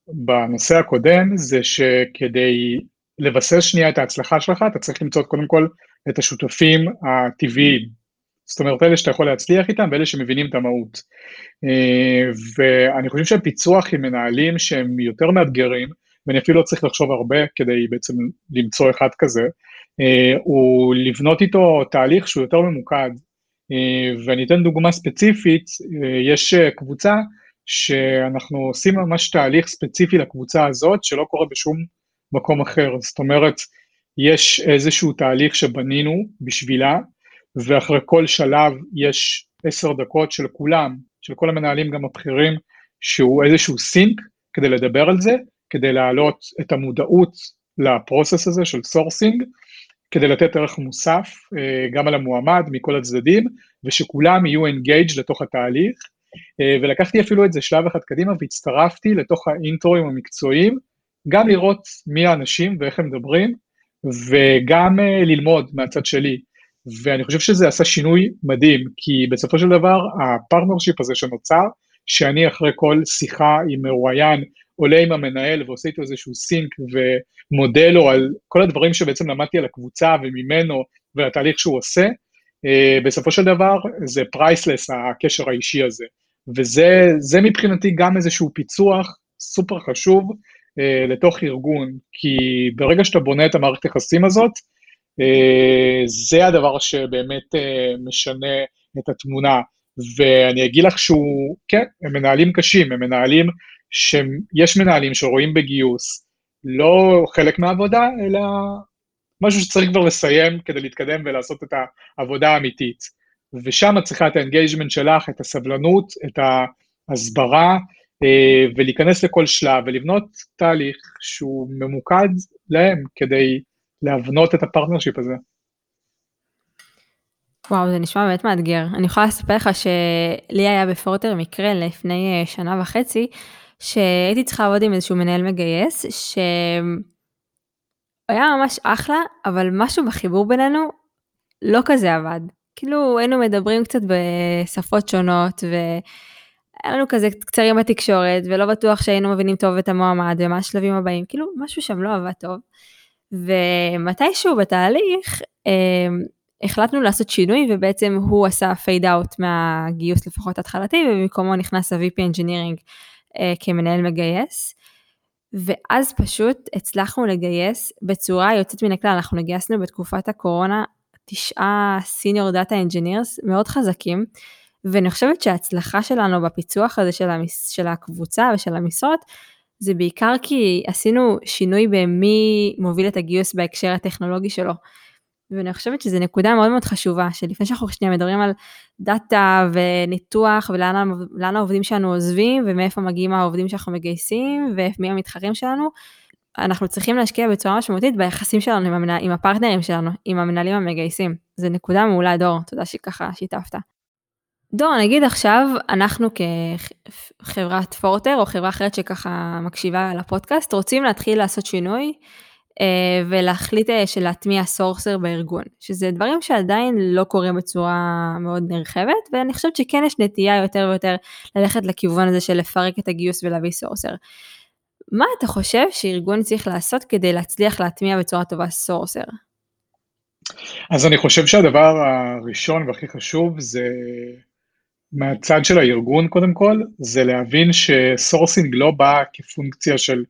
בנושא הקודם זה שכדי לבסס שנייה את ההצלחה שלך, אתה צריך למצוא קודם כל את השותפים הטבעיים. זאת אומרת, אלה שאתה יכול להצליח איתם ואלה שמבינים את המהות. ואני חושב שהפיצוח עם מנהלים שהם יותר מאתגרים, ואני אפילו לא צריך לחשוב הרבה כדי בעצם למצוא אחד כזה, הוא לבנות איתו תהליך שהוא יותר ממוקד. ואני אתן דוגמה ספציפית, יש קבוצה שאנחנו עושים ממש תהליך ספציפי לקבוצה הזאת, שלא קורה בשום מקום אחר. זאת אומרת, יש איזשהו תהליך שבנינו בשבילה, ואחרי כל שלב יש עשר דקות של כולם, של כל המנהלים גם הבכירים, שהוא איזשהו sync כדי לדבר על זה, כדי להעלות את המודעות ל process הזה של sourcing, כדי לתת ערך מוסף אה, גם על המועמד מכל הצדדים, ושכולם יהיו engaged לתוך התהליך, ולקחתי אפילו את זה שלב אחד קדימה והצטרפתי לתוך האינטרואים המקצועיים, גם לראות מי האנשים ואיך הם מדברים, וגם אה, ללמוד מהצד שלי. ואני חושב שזה עשה שינוי מדהים, כי בסופו של דבר ה partnership הזה שנוצר, שאני אחרי כל שיחה עם מרואיין עולה עם המנהל ועושה איתו איזשהו sync ומודה לו על כל הדברים שבעצם למדתי על הקבוצה וממנו והתהליך שהוא עושה, אה, בסופו של דבר זה priceless הקשר האישי הזה. וזה מבחינתי גם איזשהו פיצוח סופר חשוב אה, לתוך ארגון, כי ברגע שאתה בונה את המערכת היחסים הזאת, אה, זה הדבר שבאמת אה, משנה את התמונה. ואני אגיד לך שהוא, כן, הם מנהלים קשים, הם מנהלים שיש מנהלים שרואים בגיוס לא חלק מהעבודה, אלא משהו שצריך כבר לסיים כדי להתקדם ולעשות את העבודה האמיתית. ושם את צריכה את ה engagement שלך, את הסבלנות, את ההסברה, אה, ולהיכנס לכל שלב ולבנות תהליך שהוא ממוקד להם כדי להבנות את ה partnership הזה. וואו, זה נשמע באמת מאתגר. אני יכולה לספר לך שלי היה ב quarter מקרה לפני אה, שנה וחצי, שהייתי צריכה לעבוד עם איזשהו מנהל מגייס, שהיה ממש אחלה, אבל משהו בחיבור בינינו לא כזה עבד. כאילו היינו מדברים קצת בשפות שונות, והיה לנו כזה קצרים בתקשורת, ולא בטוח שהיינו מבינים טוב את המועמד ומה השלבים הבאים, כאילו משהו שם לא עבד טוב. ומתישהו בתהליך, אה, החלטנו לעשות שינוי ובעצם הוא עשה fade out מהגיוס לפחות התחלתי ובמקומו נכנס ה-VP Engineering אה, כמנהל מגייס. ואז פשוט הצלחנו לגייס בצורה יוצאת מן הכלל, אנחנו גייסנו בתקופת הקורונה תשעה senior data engineers מאוד חזקים, ואני חושבת שההצלחה שלנו בפיצוח הזה של, המס, של הקבוצה ושל המשרות, זה בעיקר כי עשינו שינוי במי מוביל את הגיוס בהקשר הטכנולוגי שלו. ואני חושבת שזו נקודה מאוד מאוד חשובה, שלפני שאנחנו שנייה מדברים על דאטה וניתוח ולאן העובדים שלנו עוזבים ומאיפה מגיעים העובדים שאנחנו מגייסים ומי המתחרים שלנו, אנחנו צריכים להשקיע בצורה משמעותית ביחסים שלנו עם, המנה, עם הפרטנרים שלנו, עם המנהלים המגייסים. זו נקודה מעולה, דור, תודה שככה שיתפת. דור, נגיד עכשיו, אנחנו כחברת פורטר, או חברה אחרת שככה מקשיבה לפודקאסט, רוצים להתחיל לעשות שינוי, אה, ולהחליט אה, של להטמיע sourcer בארגון, שזה דברים שעדיין לא קורים בצורה מאוד נרחבת, ואני חושבת שכן יש נטייה יותר ויותר ללכת לכיוון הזה של לפרק את הגיוס ולהביא sourcer. מה אתה חושב שארגון צריך לעשות כדי להצליח להטמיע בצורה טובה sourcer? אז אני חושב שהדבר הראשון והכי חשוב זה מהצד של הארגון קודם כל, זה להבין ש sourcing לא בא כפונקציה של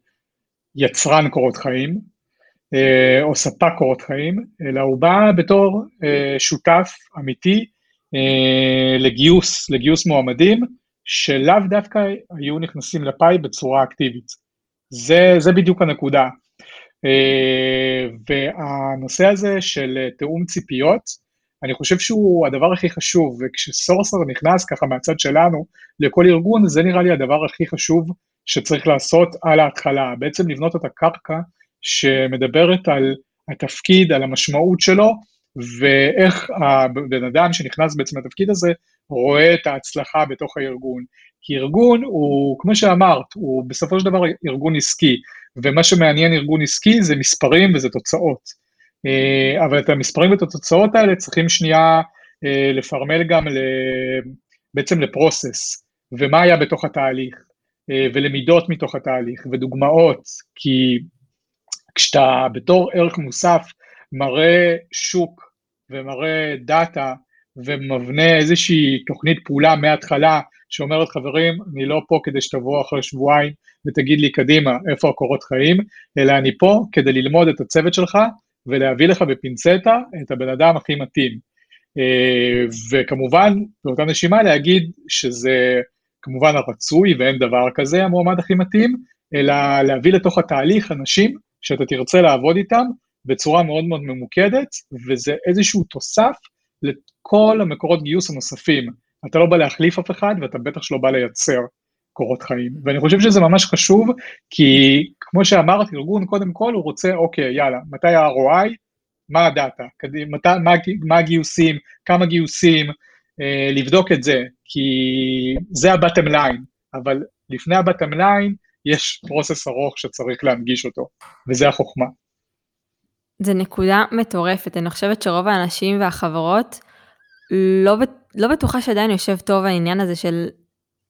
יצרן קורות חיים, אה, או ספק קורות חיים, אלא הוא בא בתור אה, שותף אמיתי אה, לגיוס, לגיוס מועמדים, שלאו דווקא היו נכנסים לפאי בצורה אקטיבית. זה, זה בדיוק הנקודה. אה, והנושא הזה של תיאום ציפיות, אני חושב שהוא הדבר הכי חשוב, וכשסורסר נכנס ככה מהצד שלנו לכל ארגון, זה נראה לי הדבר הכי חשוב שצריך לעשות על ההתחלה, בעצם לבנות את הקרקע שמדברת על התפקיד, על המשמעות שלו, ואיך הבן אדם שנכנס בעצם לתפקיד הזה רואה את ההצלחה בתוך הארגון. כי ארגון הוא, כמו שאמרת, הוא בסופו של דבר ארגון עסקי, ומה שמעניין ארגון עסקי זה מספרים וזה תוצאות. אה, אבל את המספרים ואת התוצאות האלה צריכים שנייה אה, לפרמל גם בעצם לפרוסס, ומה היה בתוך התהליך, אה, ולמידות מתוך התהליך, ודוגמאות, כי כשאתה בתור ערך מוסף מראה שוק ומראה דאטה ומבנה איזושהי תוכנית פעולה מההתחלה שאומרת, חברים, אני לא פה כדי שתבוא אחרי שבועיים ותגיד לי, קדימה, איפה הקורות חיים, אלא אני פה כדי ללמוד את הצוות שלך ולהביא לך בפינצטה את הבן אדם הכי מתאים. אה, וכמובן, באותה נשימה להגיד שזה כמובן הרצוי ואין דבר כזה המועמד הכי מתאים, אלא להביא לתוך התהליך אנשים שאתה תרצה לעבוד איתם בצורה מאוד מאוד ממוקדת, וזה איזשהו תוסף לכל המקורות גיוס הנוספים. אתה לא בא להחליף אף אחד, ואתה בטח שלא בא לייצר קורות חיים. ואני חושב שזה ממש חשוב, כי כמו שאמרתי, ארגון קודם כל הוא רוצה, אוקיי, יאללה, מתי ה-ROI? מה הדאטה? מת, מה, מה הגיוסים? כמה גיוסים? אה, לבדוק את זה, כי זה ה-bottom line, אבל לפני ה-bottom line יש פרוסס ארוך שצריך להנגיש אותו, וזה החוכמה. זה נקודה מטורפת, אני חושבת שרוב האנשים והחברות לא, לא בטוחה שעדיין יושב טוב העניין הזה של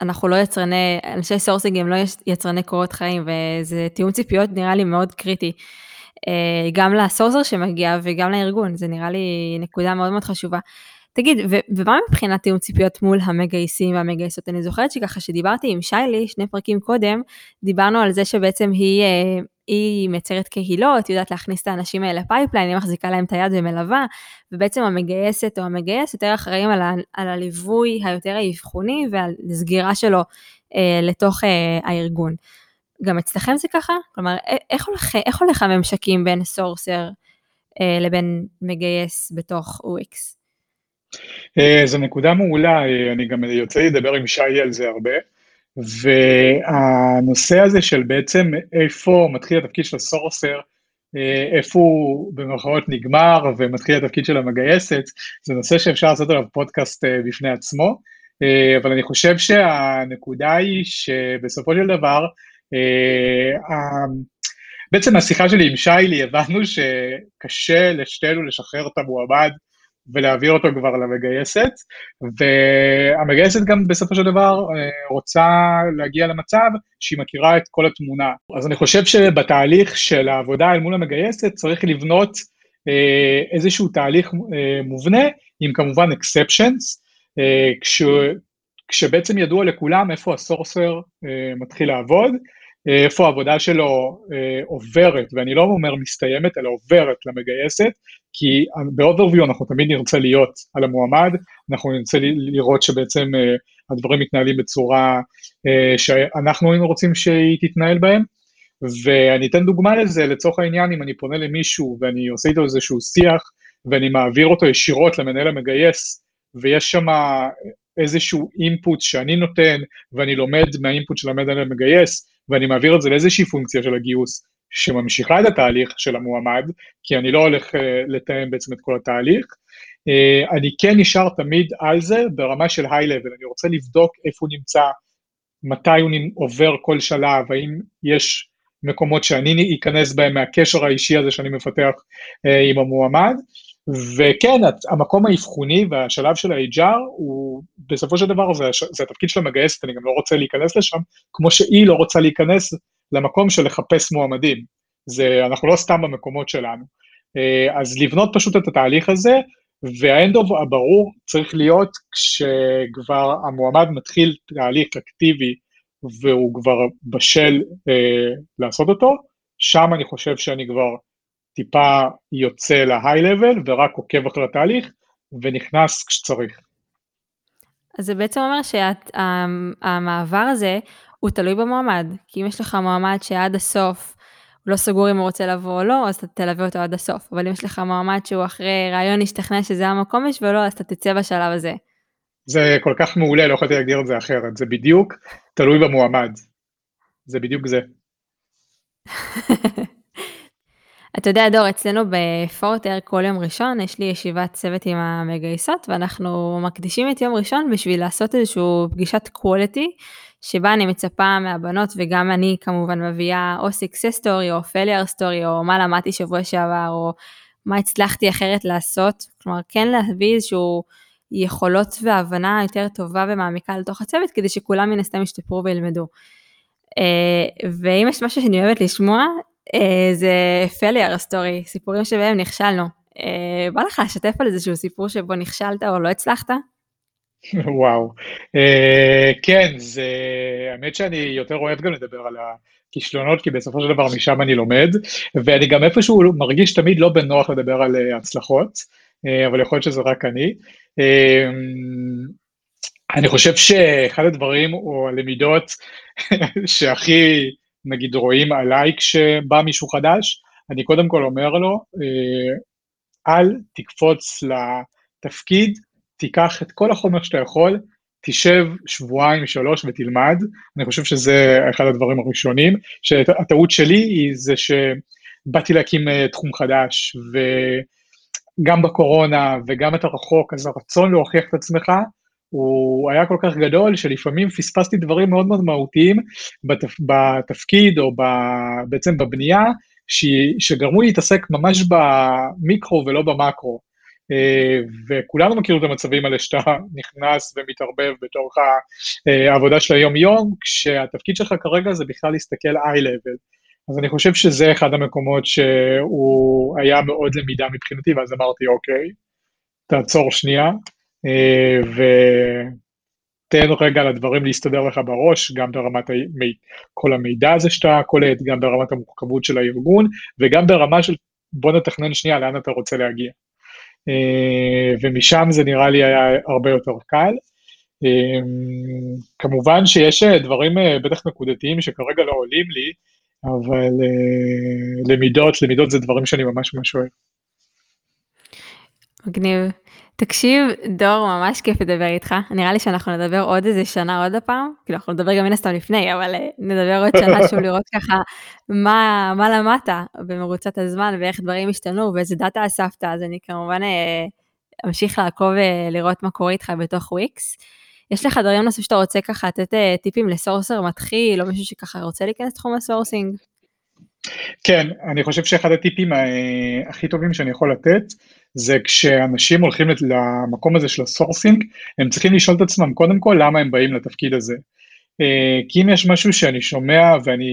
אנחנו לא יצרני, אנשי sourcing הם לא יצרני קורות חיים, וזה תיאום ציפיות נראה לי מאוד קריטי. אה, גם ל sourcer שמגיע וגם לארגון, זה נראה לי נקודה מאוד מאוד חשובה. תגיד, ו- ומה מבחינת תיאום ציפיות מול המגייסים והמגייסות? אני זוכרת שככה שדיברתי עם שיילי, שני פרקים קודם, דיברנו על זה שבעצם היא, אה, היא מייצרת קהילות, יודעת להכניס את האנשים האלה ל pipeline, היא מחזיקה להם את היד ומלווה, ובעצם המגייסת או המגייס יותר אחראים על, ה- על הליווי היותר האבחוני ועל סגירה שלו אה, לתוך אה, הארגון. גם אצלכם זה ככה? כלומר, איך הולך, איך הולך הממשקים בין סורסר אה, לבין מגייס בתוך UX? אה, זו נקודה מעולה, אה, אני גם יוצא לדבר עם שי על זה הרבה, והנושא הזה של בעצם איפה מתחיל התפקיד של הסורסר, אה, איפה הוא במרכאות נגמר ומתחיל התפקיד של המגייסת, זה נושא שאפשר לעשות עליו פודקאסט בפני עצמו, אבל אני חושב שהנקודה היא שבסופו של דבר, בעצם מהשיחה שלי עם שיילי הבנו שקשה לשתינו לשחרר את המועמד ולהעביר אותו כבר למגייסת, והמגייסת גם בסופו של דבר אה, רוצה להגיע למצב שהיא מכירה את כל התמונה. אז אני חושב שבתהליך של העבודה אל מול המגייסת צריך לבנות אה, איזשהו תהליך אה, מובנה, עם כמובן exceptions, כש, כשבעצם ידוע לכולם איפה הסורסר מתחיל לעבוד, איפה העבודה שלו עוברת, ואני לא אומר מסתיימת, אלא עוברת למגייסת, כי ב-overview אנחנו תמיד נרצה להיות על המועמד, אנחנו נרצה לראות שבעצם אה, הדברים מתנהלים בצורה אה, שאנחנו היינו רוצים שהיא תתנהל בהם, ואני אתן דוגמה לזה, לצורך העניין, אם אני פונה למישהו ואני עושה איתו איזשהו שיח, ואני מעביר אותו ישירות למנהל המגייס, ויש שם איזשהו אינפוט שאני נותן, ואני לומד מהאינפוט של המנהל המגייס, ואני מעביר את זה לאיזושהי פונקציה של הגיוס שממשיכה את התהליך של המועמד, כי אני לא הולך uh, לתאם בעצם את כל התהליך. Uh, אני כן נשאר תמיד על זה ברמה של היי-לבל, אני רוצה לבדוק איפה הוא נמצא, מתי הוא עובר כל שלב, האם יש מקומות שאני אכנס בהם מהקשר האישי הזה שאני מפתח uh, עם המועמד, וכן, המקום האבחוני והשלב של ה-HR הוא בסופו של דבר זה, זה התפקיד של המגייסת, אני גם לא רוצה להיכנס לשם, כמו שהיא לא רוצה להיכנס למקום של לחפש מועמדים. זה, אנחנו לא סתם במקומות שלנו. אה, אז לבנות פשוט את התהליך הזה, והאנד אוף הברור צריך להיות כשכבר המועמד מתחיל תהליך אקטיבי והוא כבר בשל אה, לעשות אותו, שם אני חושב שאני כבר טיפה יוצא להיי-לבל ורק עוקב אחרי התהליך ונכנס כשצריך. אז זה בעצם אומר שהמעבר הזה הוא תלוי במועמד, כי אם יש לך מועמד שעד הסוף הוא לא סגור אם הוא רוצה לבוא או לא, אז אתה תלווה אותו עד הסוף, אבל אם יש לך מועמד שהוא אחרי רעיון השתכנע שזה המקום בשבילו, אז אתה תצא בשלב הזה. זה כל כך מעולה, לא יכולתי להגדיר את זה אחרת, זה בדיוק תלוי במועמד. זה בדיוק זה. אתה יודע, דור, אצלנו בפורטר כל יום ראשון יש לי ישיבת צוות עם המגייסות, ואנחנו מקדישים את יום ראשון בשביל לעשות איזושהי פגישת quality, שבה אני מצפה מהבנות, וגם אני כמובן מביאה או success story או failure story, או מה למדתי שבוע שעבר, או מה הצלחתי אחרת לעשות, כלומר כן להביא איזשהו יכולות והבנה יותר טובה ומעמיקה לתוך הצוות, כדי שכולם מן הסתם ישתפרו וילמדו. Uh, ואם יש משהו שאני אוהבת לשמוע, uh, זה failure story, סיפורים שבהם נכשלנו. Uh, בא לך לשתף על איזשהו סיפור שבו נכשלת או לא הצלחת? וואו. Uh, כן, זה... האמת שאני יותר אוהב גם לדבר על הכישלונות, כי בסופו של דבר משם אני לומד, ואני גם איפשהו מרגיש תמיד לא בנוח לדבר על uh, הצלחות, uh, אבל יכול להיות שזה רק אני. Uh, אני חושב שאחד הדברים, או הלמידות שהכי, נגיד, רואים עליי כשבא מישהו חדש, אני קודם כל אומר לו, אל תקפוץ לתפקיד תיקח את כל החומר שאתה יכול, תשב שבועיים, שלוש ותלמד. אני חושב שזה אחד הדברים הראשונים, שהטעות שלי היא זה שבאתי להקים אה, תחום חדש, וגם בקורונה וגם אתה רחוק, אז הרצון להוכיח את עצמך, הוא היה כל כך גדול, שלפעמים פספסתי דברים מאוד מאוד מהותיים בתפ... בתפקיד, או ב... בעצם בבנייה, ש... שגרמו לי להתעסק ממש במיקרו ולא במקרו. אה, וכולנו מכירים את המצבים האלה שאתה נכנס ומתערבב בתוך העבודה של היום-יום, כשהתפקיד שלך כרגע זה בכלל להסתכל איי-לבל. אז אני חושב שזה אחד המקומות שהוא היה מאוד למידה מבחינתי, ואז אמרתי, אוקיי, תעצור שנייה, אה, ותן רגע לדברים להסתדר לך בראש, גם ברמת כל המידע הזה שאתה קולט, גם ברמת המורכבות של הארגון, וגם ברמה של בוא נתכנן שנייה לאן אתה רוצה להגיע. אה, ומשם זה נראה לי היה הרבה יותר קל. אה, כמובן שיש אה, דברים בטח נקודתיים שכרגע לא עולים לי, אבל למידות, למידות זה דברים שאני ממש ממש אוהב. מגניב. תקשיב, דור, ממש כיף לדבר איתך. נראה לי שאנחנו נדבר עוד איזה שנה עוד הפעם, כאילו אנחנו נדבר גם מן הסתם לפני, אבל אה, נדבר עוד שנה שוב לראות ככה מה, מה למדת במרוצת הזמן ואיך דברים השתנו ואיזה data אספת, אז אני כמובן אה, אמשיך לעקוב ולראות מה קורה איתך בתוך וויקס. יש לך דברים נוספים שאתה רוצה ככה לתת אה, טיפים ל sourcer מתחיל, או מישהו שככה רוצה להיכנס לתחום ה sourcing? כן, אני חושב שאחד הטיפים הכי טובים שאני יכול לתת, זה כשאנשים הולכים למקום הזה של ה sourcing, הם צריכים לשאול את עצמם קודם כל למה הם באים לתפקיד הזה. אה, כי אם יש משהו שאני שומע ואני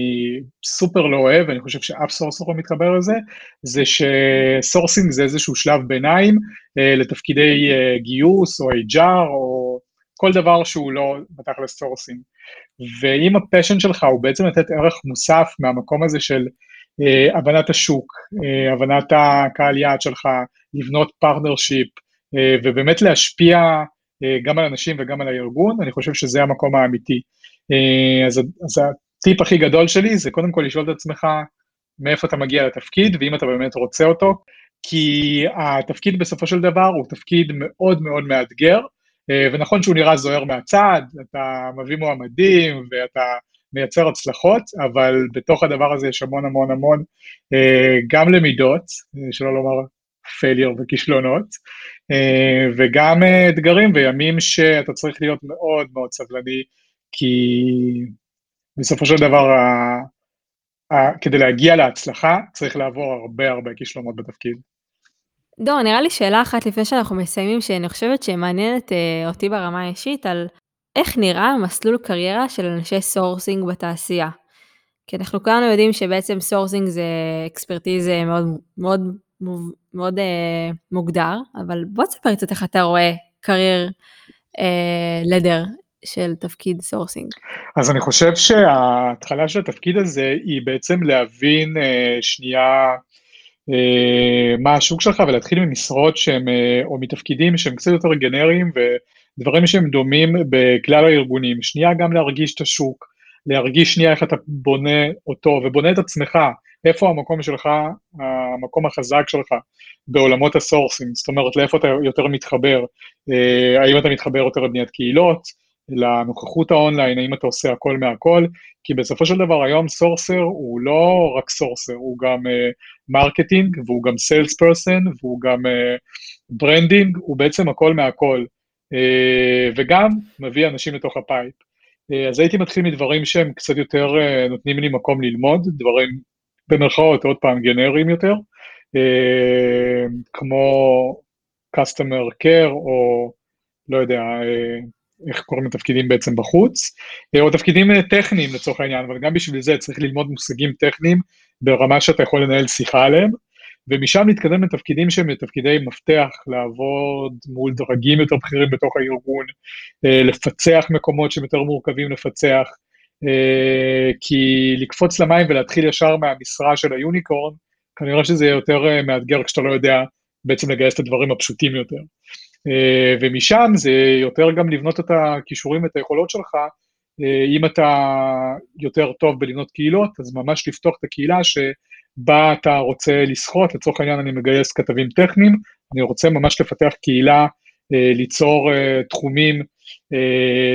סופר לא אוהב, ואני חושב שאף sourcer לא מתחבר לזה, זה ש sourcing זה איזשהו שלב ביניים אה, לתפקידי אה, גיוס או HR או כל דבר שהוא לא בתכלס sourcing. ואם ה passion שלך הוא בעצם לתת ערך מוסף מהמקום הזה של אה, הבנת השוק, אה, הבנת הקהל יעד שלך, לבנות partnership, אה, ובאמת להשפיע אה, גם על אנשים וגם על הארגון, אני חושב שזה המקום האמיתי. אה, אז, אז הטיפ הכי גדול שלי זה קודם כל לשאול את עצמך מאיפה אתה מגיע לתפקיד, ואם אתה באמת רוצה אותו, כי התפקיד בסופו של דבר הוא תפקיד מאוד מאוד מאתגר, ונכון שהוא נראה זוהר מהצד, אתה מביא מועמדים ואתה מייצר הצלחות, אבל בתוך הדבר הזה יש המון המון המון אה, גם למידות, אה, שלא לומר פיילר וכישלונות, וגם אתגרים וימים שאתה צריך להיות מאוד מאוד סבלני, כי בסופו של דבר, כדי להגיע להצלחה, צריך לעבור הרבה הרבה כישלונות בתפקיד. דור, נראה לי שאלה אחת לפני שאנחנו מסיימים, שאני חושבת שמעניינת אה, אותי ברמה האישית, על איך נראה מסלול קריירה של אנשי sourcing בתעשייה. כי אנחנו כולנו יודעים שבעצם sourcing זה expertise אה, מאוד מאוד מאוד, מאוד אה, מוגדר, אבל בוא תספר קצת איך אתה רואה career אה, ladder של תפקיד sourcing. אז אני חושב שההתחלה של התפקיד הזה היא בעצם להבין אה, שנייה מה השוק שלך ולהתחיל ממשרות שהם, אה, או מתפקידים שהם קצת יותר גנריים ודברים שהם דומים בכלל הארגונים. שנייה גם להרגיש את השוק, להרגיש שנייה איך אתה בונה אותו ובונה את עצמך, איפה המקום שלך, המקום החזק שלך בעולמות ה sourcing, זאת אומרת לאיפה אתה יותר מתחבר, אה, האם אתה מתחבר יותר לבניית קהילות, לנוכחות האונליין, האם אתה עושה הכל מהכל, כי בסופו של דבר היום sourcer הוא לא רק sourcer, הוא גם marketing, אה, והוא גם sales person, והוא גם branding, אה, הוא בעצם הכל מהכל, אה, וגם מביא אנשים לתוך ה pipe. אה, אז הייתי מתחיל מדברים שהם קצת יותר אה, נותנים לי מקום ללמוד, דברים במרכאות עוד פעם גנריים יותר, אה, כמו customer care או לא יודע, אה, איך קוראים לתפקידים בעצם בחוץ, אה, או תפקידים אה, טכניים לצורך העניין, אבל גם בשביל זה צריך ללמוד מושגים טכניים ברמה שאתה יכול לנהל שיחה עליהם. ומשם להתקדם לתפקידים שהם תפקידי מפתח, לעבוד מול דרגים יותר בכירים בתוך הארגון, לפצח מקומות שהם יותר מורכבים לפצח, כי לקפוץ למים ולהתחיל ישר מהמשרה של היוניקורן, כנראה שזה יהיה יותר מאתגר כשאתה לא יודע בעצם לגייס את הדברים הפשוטים יותר. ומשם זה יותר גם לבנות את הכישורים ואת היכולות שלך, אם אתה יותר טוב בלבנות קהילות, אז ממש לפתח את הקהילה שבה אתה רוצה לשחות, לצורך העניין אני מגייס כתבים טכניים, אני רוצה ממש לפתח קהילה, ליצור תחומים,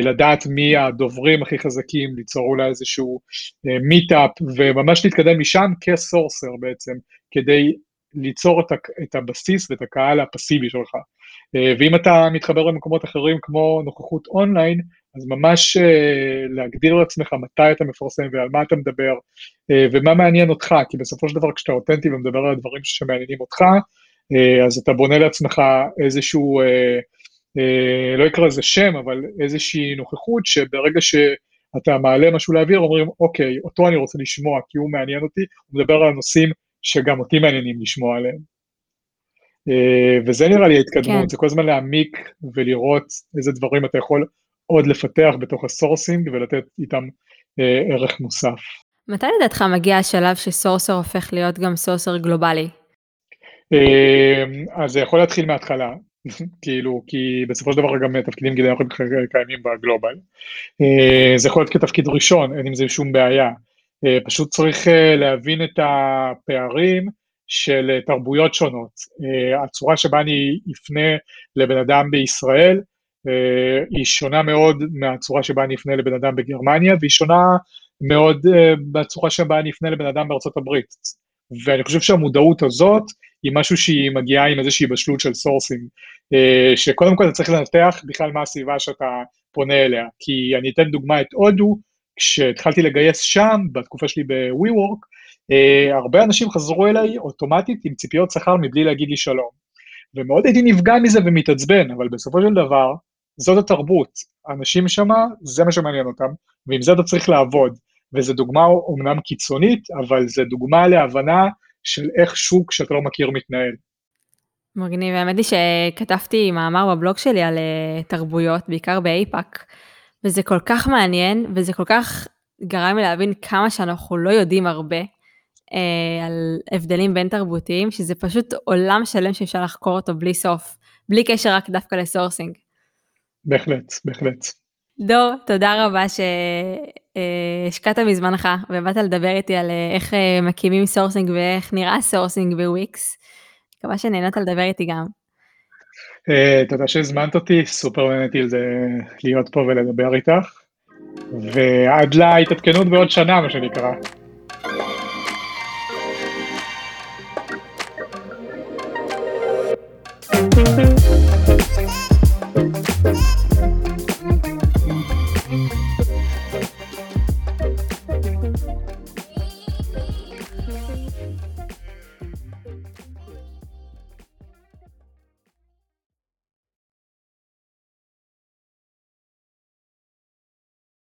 לדעת מי הדוברים הכי חזקים, ליצור אולי איזשהו meetup, וממש להתקדם משם כ sourcer בעצם, כדי ליצור את הבסיס ואת הקהל הפסיבי שלך. ואם אתה מתחבר למקומות אחרים כמו נוכחות אונליין, אז ממש להגדיר לעצמך מתי אתה מפרסם ועל מה אתה מדבר, ומה מעניין אותך, כי בסופו של דבר כשאתה אותנטי ומדבר על הדברים שמעניינים אותך, אז אתה בונה לעצמך איזשהו, לא אקרא לזה שם, אבל איזושהי נוכחות שברגע שאתה מעלה משהו לאוויר, אומרים, אוקיי, אותו אני רוצה לשמוע, כי הוא מעניין אותי, הוא מדבר על הנושאים שגם אותי מעניינים לשמוע עליהם. וזה נראה לי ההתקדמות, כן. זה כל הזמן להעמיק ולראות איזה דברים אתה יכול עוד לפתח בתוך ה sourcing ולתת איתם אה, ערך מוסף. מתי לדעתך מגיע השלב ש sourcer הופך להיות גם sourcer גלובלי? אה, אז זה יכול להתחיל מההתחלה, כאילו, כי בסופו של דבר גם תפקידים גיליון קיימים ב global. אה, זה יכול להיות כתפקיד ראשון, אין עם זה שום בעיה. אה, פשוט צריך אה, להבין את הפערים של אה, תרבויות שונות. הצורה שבה אני אפנה לבן אדם בישראל היא שונה מאוד מהצורה שבה אני אפנה לבן אדם בגרמניה, והיא שונה מאוד בצורה שבה אני אפנה לבן אדם בארצות הברית. ואני חושב שהמודעות הזאת היא משהו שהיא מגיעה עם איזושהי בשלות של sourcing, שקודם כל אתה צריך לנתח בכלל מה הסביבה שאתה פונה אליה. כי אני אתן דוגמא את הודו, כשהתחלתי לגייס שם, בתקופה שלי ב-WeWork, הרבה אנשים חזרו אליי אוטומטית עם ציפיות שכר מבלי להגיד לי שלום. ומאוד הייתי נפגע מזה ומתעצבן, אבל בסופו של דבר, זאת התרבות. אנשים שמה, זה מה שמעניין אותם, ועם זה אתה צריך לעבוד. וזו דוגמה אומנם קיצונית, אבל זו דוגמה להבנה של איך שוק שאתה לא מכיר מתנהל. מגניב, האמת היא שכתבתי מאמר בבלוג שלי על uh, תרבויות, בעיקר באיפא"ק, וזה כל כך מעניין, וזה כל כך גרם לי להבין כמה שאנחנו לא יודעים הרבה אה, על הבדלים בין תרבותיים, שזה פשוט עולם שלם שאפשר לחקור אותו בלי סוף, בלי קשר רק דווקא ל sourcing. בהחלט, בהחלט. דור, תודה רבה שהשקעת מזמנך ובאת לדבר איתי על אה, איך אה, מקימים sourcing ואיך נראה sourcing ב Wix. מקווה שנהנית לדבר איתי גם. תודה שהזמנת אותי, סופר נהניתי להיות פה ולדבר איתך, ועד להתעדכנות בעוד שנה, מה שנקרא. Thank you.